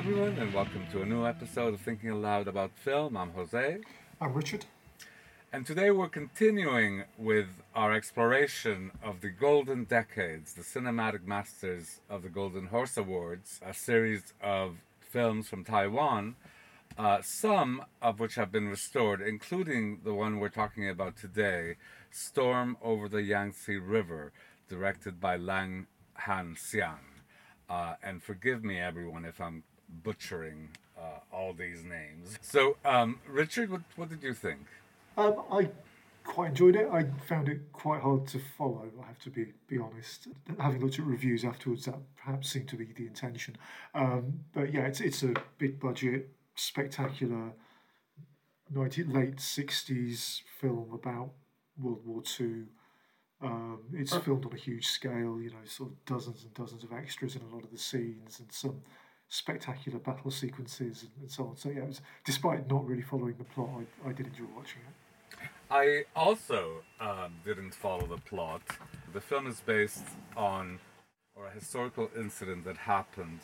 everyone, and welcome to a new episode of Thinking Aloud about film. I'm Jose, I'm Richard. and today we're continuing with our exploration of the Golden Decades, the cinematic masters of the Golden Horse Awards, a series of films from Taiwan, uh, some of which have been restored, including the one we're talking about today, Storm Over the Yangtze River, directed by Lang Han Xiang. Uh, and forgive me, everyone, if I'm butchering uh, all these names. So, um, Richard, what, what did you think? Um, I quite enjoyed it. I found it quite hard to follow. I have to be be honest. Having looked at reviews afterwards, that perhaps seemed to be the intention. Um, but yeah, it's it's a big budget, spectacular, 90, late sixties film about World War Two. Um, it's filmed on a huge scale, you know, sort of dozens and dozens of extras in a lot of the scenes and some spectacular battle sequences and, and so on. So yeah, was, despite not really following the plot, I, I did enjoy watching it. I also um, didn't follow the plot. The film is based on or a historical incident that happened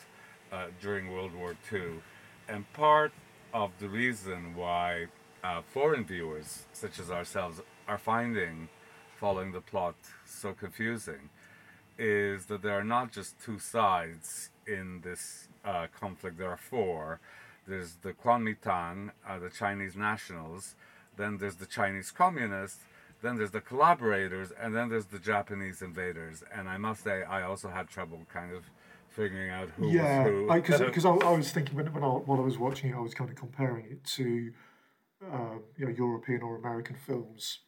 uh, during World War II, and part of the reason why uh, foreign viewers, such as ourselves, are finding following the plot so confusing is that there are not just two sides in this uh, conflict. There are four. There's the Kuomintang, uh, the Chinese nationals. Then there's the Chinese communists. Then there's the collaborators, and then there's the Japanese invaders. And I must say, I also had trouble kind of figuring out who yeah, was who. Yeah, because I, I, was thinking when, when I, while I was watching it, I was kind of comparing it to uh, you know European or American films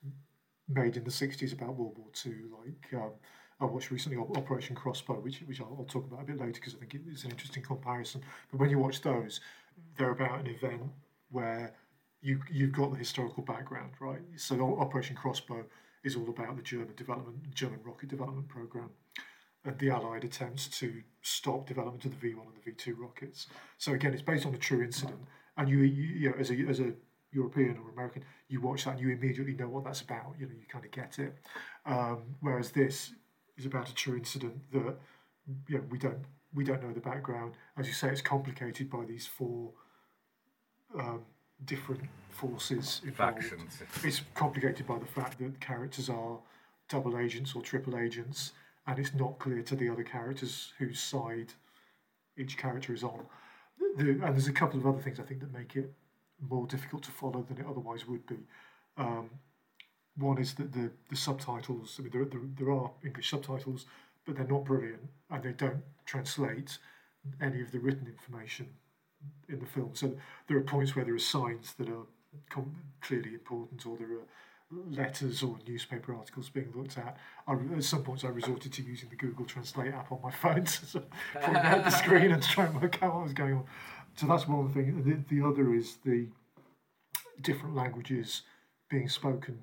made in the 60s about World War II. Like um, I watched recently Operation Crossbow, which, which I'll, I'll talk about a bit later because I think it's an interesting comparison. But when you watch those, they're about an event where you, you've got the historical background, right? So Operation Crossbow is all about the German development, German rocket development program, and the Allied attempts to stop development of the V1 and the V2 rockets. So again, it's based on a true incident, and you, you, you know, as a as a European or American, you watch that and you immediately know what that's about. You know, you kind of get it. Um, whereas this is about a true incident that you know, we don't we don't know the background. As you say, it's complicated by these four um, different forces involved. Factions. It's complicated by the fact that characters are double agents or triple agents, and it's not clear to the other characters whose side each character is on. The, and there's a couple of other things I think that make it more difficult to follow than it otherwise would be. Um, one is that the, the subtitles, I mean, there, there, there are English subtitles, but they're not brilliant and they don't translate any of the written information in the film. So there are points where there are signs that are clearly important or there are letters or newspaper articles being looked at. I, at some points, I resorted to using the Google Translate app on my phone to point out the screen and try and work out what was going on. So that's one thing. The, the other is the different languages being spoken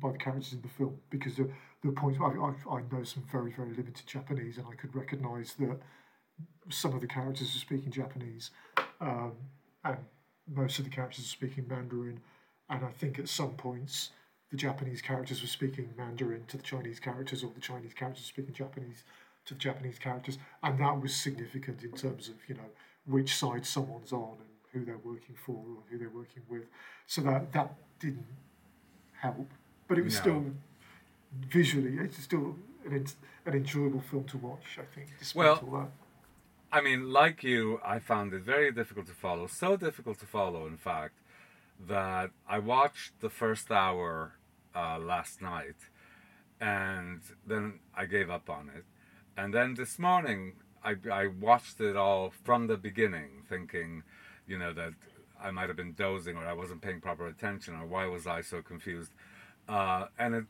by the characters in the film because the the points I, I, I know some very very limited Japanese and I could recognise that some of the characters are speaking Japanese um, and most of the characters are speaking Mandarin and I think at some points the Japanese characters were speaking Mandarin to the Chinese characters or the Chinese characters speaking Japanese to the Japanese characters and that was significant in terms of you know which side someone's on and who they're working for or who they're working with. So that that didn't help but it was No. still visually it's still an, an enjoyable film to watch I think despite Well, all that I mean, like you, I found it very difficult to follow. So difficult to follow, in fact, that I watched the first hour uh, last night and then I gave up on it. And then this morning, I, I watched it all from the beginning, thinking, you know, that I might have been dozing or I wasn't paying proper attention or why was I so confused. Uh, and it,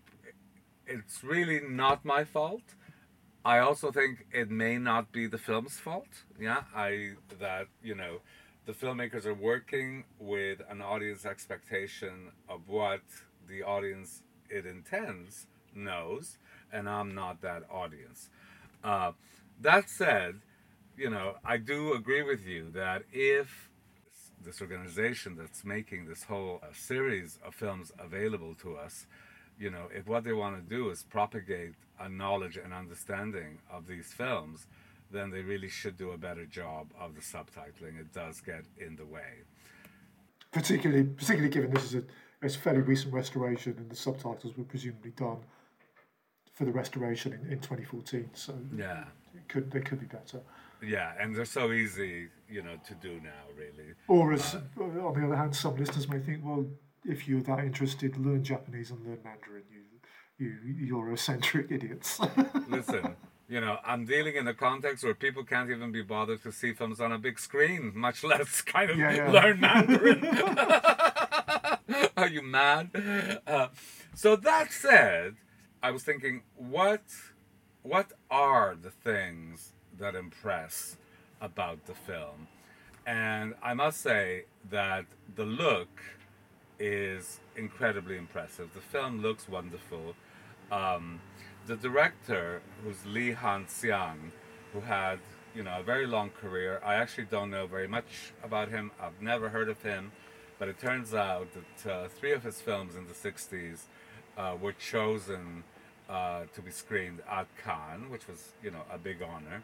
it's really not my fault. I also think it may not be the film's fault. Yeah, I that you know, the filmmakers are working with an audience expectation of what the audience it intends knows, and I'm not that audience. Uh, that said, you know, I do agree with you that if this organization that's making this whole uh, series of films available to us, you know, if what they want to do is propagate a knowledge and understanding of these films, then they really should do a better job of the subtitling. It does get in the way. Particularly, particularly given this is a it's a fairly recent restoration, and the subtitles were presumably done for the restoration in, in 2014. So Yeah. it could they could be better. Yeah, and they're so easy, you know, to do now, really. Or as on the other hand, some listeners may think, well, if you're that interested, learn Japanese and learn Mandarin. You you you're idiots. Listen, you know, I'm dealing in a context where people can't even be bothered to see films on a big screen, much less kind of Yeah, yeah. learn Mandarin. Are you mad? Uh, so that said, I was thinking, what what are the things that impress about the film? And I must say that the look is incredibly impressive. The film looks wonderful. Um, the director, who's Lee Han Xiang, who had you know a very long career. I actually don't know very much about him. I've never heard of him, but it turns out that uh, three of his films in the '60s uh, were chosen uh, to be screened at Cannes, which was you know a big honor,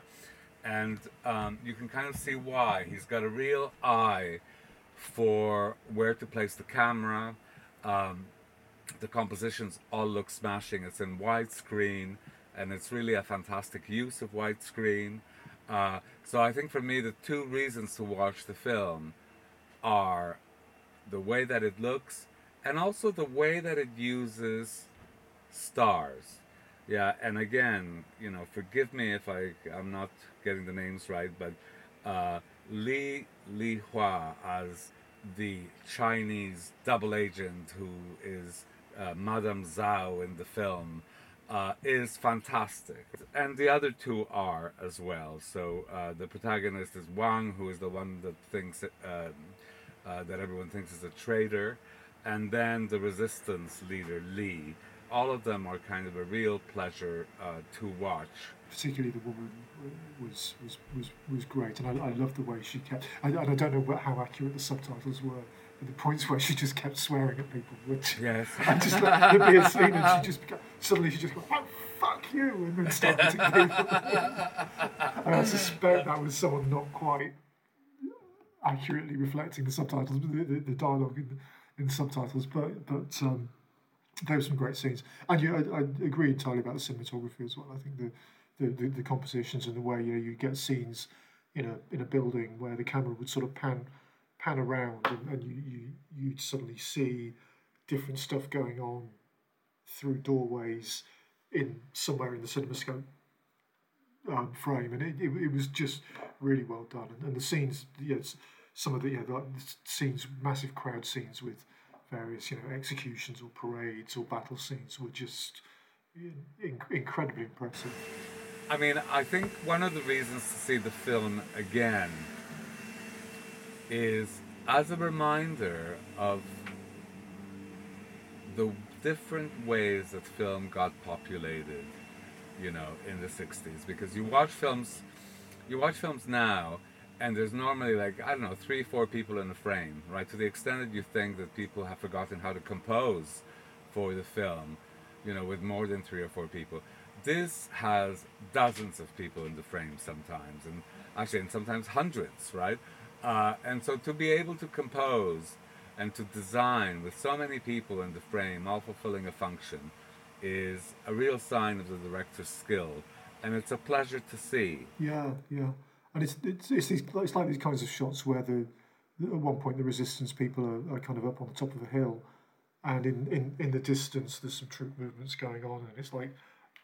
and um, you can kind of see why. He's got a real eye for where to place the camera. Um, the compositions all look smashing. It's in widescreen, and it's really a fantastic use of widescreen. Uh, so I think for me, the two reasons to watch the film are the way that it looks, and also the way that it uses stars. Yeah, and again, you know, forgive me if I I'm not getting the names right, but uh, Li Li Hua as the Chinese double agent who is uh, Madame Zhao in the film uh, is fantastic, and the other two are as well. So uh, the protagonist is Wang, who is the one that thinks um, uh, that everyone thinks is a traitor, and then the resistance leader Li. All of them are kind of a real pleasure uh, to watch. Particularly the woman was was was, was great, and I, I love the way she kept. I, and I don't know what, how accurate the subtitles were, but the points where she just kept swearing at people, which Yes. I just like, there'd be a scene and she just suddenly she just went, oh, fuck you, and then started to people. and I suspect that was someone not quite accurately reflecting the subtitles, the, the, the dialogue in, in subtitles, but but um, there were some great scenes. And yeah, I, I agree entirely about the cinematography as well. I think the the, the, the compositions and the way you know, you get scenes in a in a building where the camera would sort of pan pan around and, and you, you you'd suddenly see different stuff going on through doorways in somewhere in the cinemascope um, frame, and it, it, it was just really well done. And, and the scenes, yes, some of the yeah, the scenes, massive crowd scenes with various you know executions or parades or battle scenes were just in, incredibly impressive. I mean, I think one of the reasons to see the film again is as a reminder of the different ways that film got populated, you know, in the 60s. Because you watch films, you watch films now, and there's normally like, I don't know, three, four people in a frame, right? To the extent that you think that people have forgotten how to compose for the film, you know, with more than three or four people. This has dozens of people in the frame sometimes, and actually, and sometimes hundreds, right? Uh, and so to be able to compose and to design with so many people in the frame, all fulfilling a function, is a real sign of the director's skill, and it's a pleasure to see. Yeah, yeah, and it's it's it's, these, it's like these kinds of shots where the at one point the resistance people are, are kind of up on the top of a hill, and in, in, in the distance there's some troop movements going on, and it's like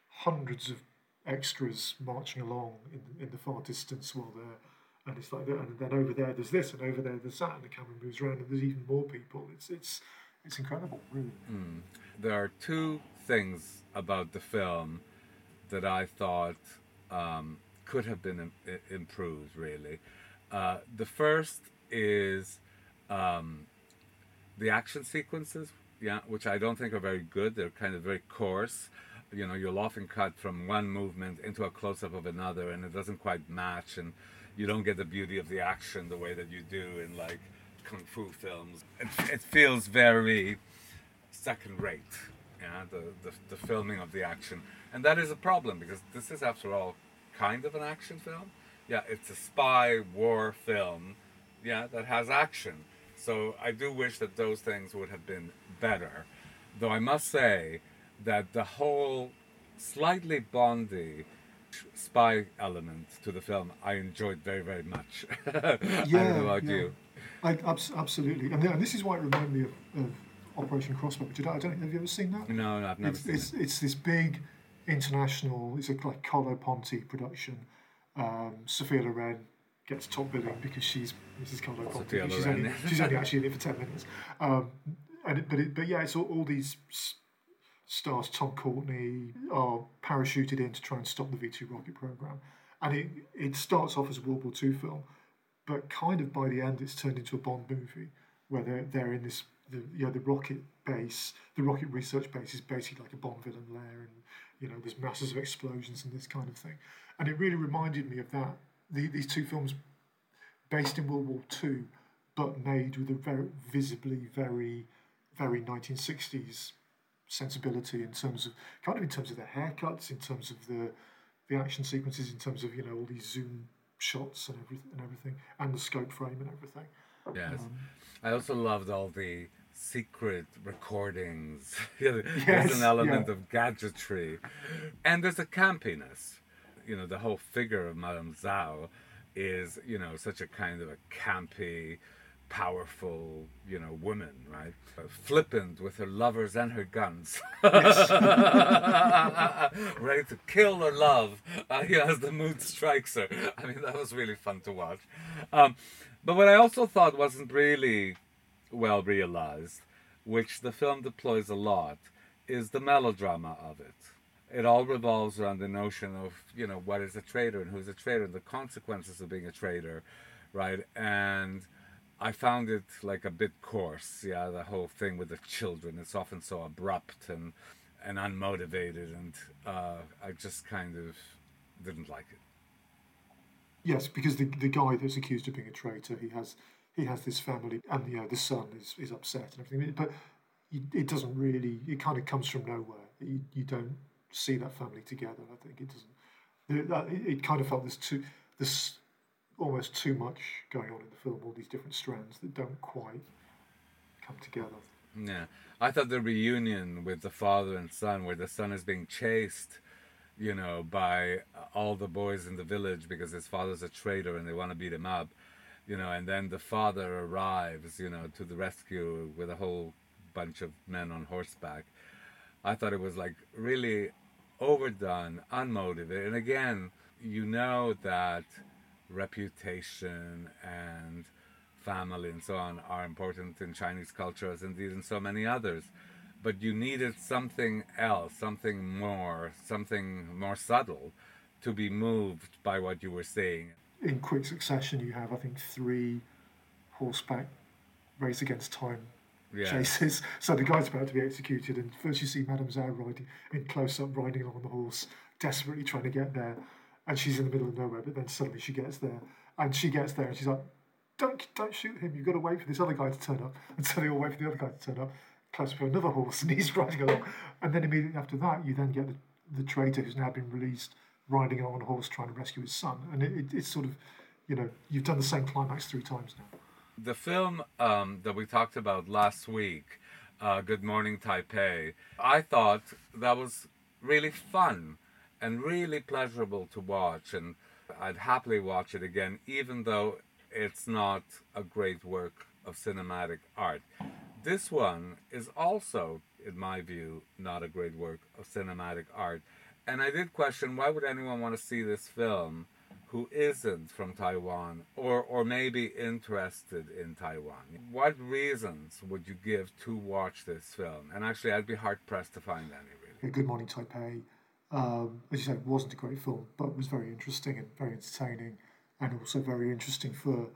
hundreds of extras marching along in in the far distance while they're and it's like that, and then over there there's this, and over there there's that, and the camera moves around, and there's even more people. It's it's it's incredible, really. There are two things about the film that I thought um, could have been im- improved, really. Uh, the first is um, the action sequences, yeah, which I don't think are very good. They're kind of very coarse. You know, you'll often cut from one movement into a close up of another, and it doesn't quite match, and you don't get the beauty of the action the way that you do in like kung fu films. It, it feels very second rate, yeah, the, the, the filming of the action. And that is a problem because this is, after all, kind of an action film. yeah, it's a spy war film, yeah, that has action. So I do wish that those things would have been better. Though I must say that the whole slightly Bondy spy element to the film I enjoyed very, very much. I don't know about yeah. you. I, abs- absolutely, and, this is why it reminded me of, of Operation Crossbow. Which I don't, I don't have you ever seen that? No, no, I've never it's, seen it's, it's this big international. It's a like Carlo Ponti production. Um, Sophia Loren gets top billing because she's Mrs. Carlo Ponti. She's Loren. only, she's only actually in it for ten minutes. Um, and it, but it, but yeah, it's all, all these stars. Tom Courtenay are parachuted in to try and stop the V two rocket program, and it it starts off as a World War II film, but kind of by the end it's turned into a Bond movie where they're, they're in this the you know the rocket base the rocket research base is basically like a Bond villain lair and you know there's masses of explosions and this kind of thing. And it really reminded me of that. The, these two films based in World War II but made with a very visibly very very 1960s sensibility in terms of kind of in terms of the haircuts in terms of the the action sequences in terms of you know all these zoom shots and everything and everything and the scope frame and everything. Yes. Um, I also loved all the secret recordings. there's Yes, an element yeah. of gadgetry. And there's a campiness. You know, the whole figure of Madame Zhao is, you know, such a kind of a campy, powerful, you know, woman, right? Uh, Flippant with her lovers and her guns. Ready to kill or love uh, yeah, as the mood strikes her. I mean, that was really fun to watch. Um, but what I also thought wasn't really well realized, which the film deploys a lot, is the melodrama of it. It all revolves around the notion of, you know, what is a traitor and who's a traitor and the consequences of being a traitor, right? And I found it like a bit coarse, yeah, the whole thing with the children. It's often so abrupt and, and unmotivated, and uh, I just kind of didn't like it. Yes, because the the guy that's accused of being a traitor, he has he has this family, and you uh, know the son is, is upset and everything. But it doesn't really. It kind of comes from nowhere. You, you don't see that family together. I think it doesn't. It, it kind of felt there's too there's almost too much going on in the film. All these different strands that don't quite come together. Yeah, I thought the reunion with the father and son, where the son is being chased, you know, by all the boys in the village because his father's a traitor and they want to beat him up, you know, and then the father arrives, you know, to the rescue with a whole bunch of men on horseback. I thought it was like really overdone, unmotivated, and again, you know that reputation and family and so on are important in Chinese culture as indeed in so many others. But you needed something else, something more, something more subtle to be moved by what you were seeing. In quick succession, you have I think three horseback race against time Yeah. chases. So the guy's about to be executed, and first you see Madame Zhao riding in close up, riding along the horse, desperately trying to get there, and she's in the middle of nowhere. But then suddenly she gets there, and she gets there, and she's like, "Don't, don't shoot him! You've got to wait for this other guy to turn up." And so they all wait for the other guy to turn up. Close up to another horse, and he's riding along, and then immediately after that, you then get the, the traitor who's now been released, riding on a horse trying to rescue his son, and it, it, it's sort of, you know, you've done the same climax three times now. The film um, that we talked about last week, uh, Good Morning Taipei, I thought that was really fun and really pleasurable to watch, and I'd happily watch it again, even though it's not a great work of cinematic art. This one is also, in my view, not a great work of cinematic art. And I did question why would anyone want to see this film who isn't from Taiwan or, or maybe interested in Taiwan? What reasons would you give to watch this film? And actually, I'd be hard pressed to find any, really. Good Morning Taipei, um, as you said, wasn't a great film, but was very interesting and very entertaining, and also very interesting for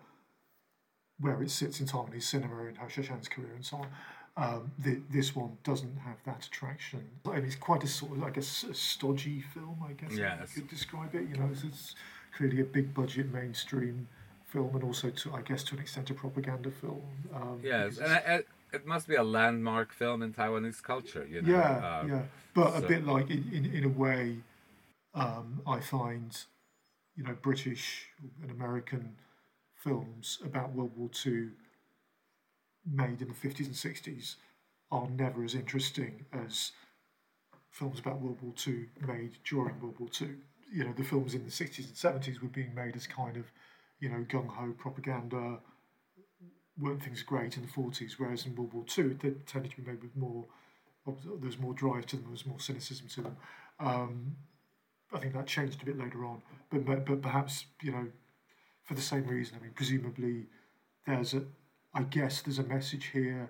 where it sits in Taiwanese cinema and Hou Hsiao-hsien's career and so on. Um, the, this one doesn't have that attraction, and it's quite a sort of, I guess, a stodgy film. I guess Yes. you could describe it. You know, it's, it's clearly a big budget mainstream film, and also to, I guess, to an extent, a propaganda film. Um, Yes, and I, I, it must be a landmark film in Taiwanese culture, you know. Yeah, uh, yeah. But so- a bit like in, in, in a way, um, I find you know, British and American films about World War II made in the 50s and 60s are never as interesting as films about World War II made during World War II. You know, the films in the 60s and 70s were being made as kind of, you know, gung ho propaganda. Weren't things great in the 40s? Whereas in World War II, they tended to be made with more, there was more drive to them, there was more cynicism to them. Um, I think that changed a bit later on, but, but but perhaps you know, for the same reason. I mean, presumably, there's a, I guess there's a message here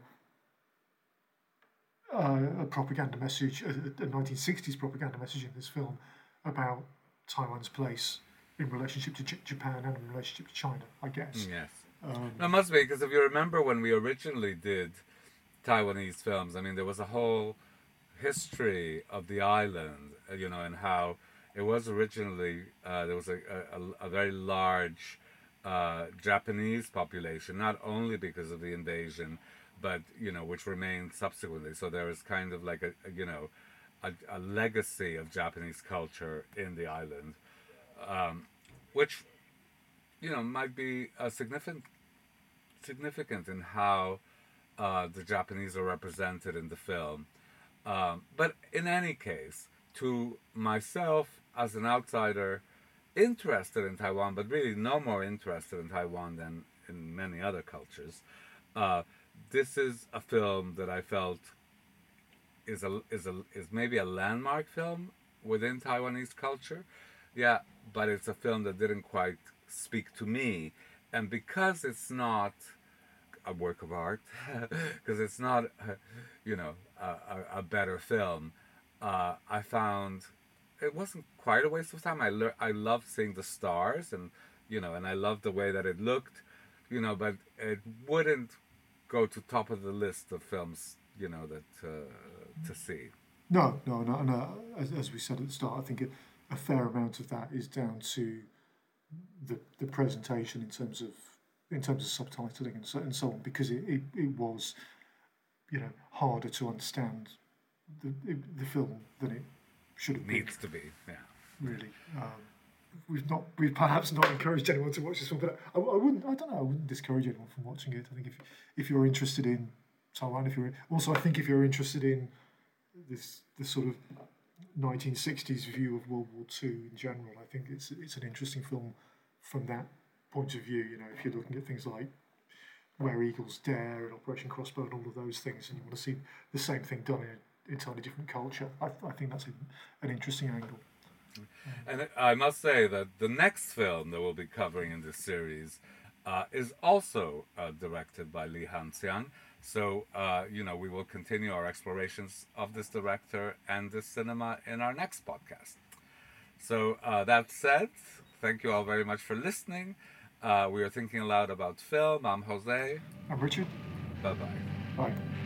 uh, a propaganda message, a, a 1960s propaganda message in this film about Taiwan's place in relationship to J- Japan and in relationship to China, I guess. Yes. Um, It must be because if you remember when we originally did Taiwanese films, I mean, there was a whole history of the island, uh, you know, and how it was originally uh, there was a, a, a very large uh, Japanese population, not only because of the invasion, but you know, which remained subsequently. So there is kind of like a, a you know, a, a legacy of Japanese culture in the island, um, which you know might be a significant significant in how uh, the Japanese are represented in the film. Um, but in any case, to myself as an outsider interested in Taiwan, but really no more interested in Taiwan than in many other cultures, uh, this is a film that I felt is a is a is maybe a landmark film within Taiwanese culture. Yeah, but it's a film that didn't quite speak to me, and because it's not a work of art, because it's not, you know, a, a, a better film, uh, I found it wasn't quite a waste of time. I I loved seeing the stars, and you know, and I loved the way that it looked, you know, but it wouldn't go to top of the list of films, you know, that uh, to see. No, no, no, no. As, as we said at the start, I think a, a fair amount of that is down to the the presentation in terms of in terms of subtitling and so and so on, because it, it, it was, you know, harder to understand the the film than it should have been. Needs to be, yeah. Really, um, we've not we've perhaps not encouraged anyone to watch this film, but I, I wouldn't I don't know I wouldn't discourage anyone from watching it. I think if if you're interested in Taiwan, if you're also I think if you're interested in this this sort of 1960s view of World War II in general, I think it's it's an interesting film from that point of view. You know, if you're looking at things like Where Eagles Dare and Operation Crossbow and all of those things, and you want to see the same thing done in entirely different culture, I, I think that's a, an interesting angle. And I must say that the next film that we'll be covering in this series uh, is also uh, directed by Li Hanxiang. So, uh, you know, we will continue our explorations of this director and this cinema in our next podcast. So, uh, that said, thank you all very much for listening. Uh, we are thinking aloud about film. I'm Jose. And Richard, Bye bye. bye.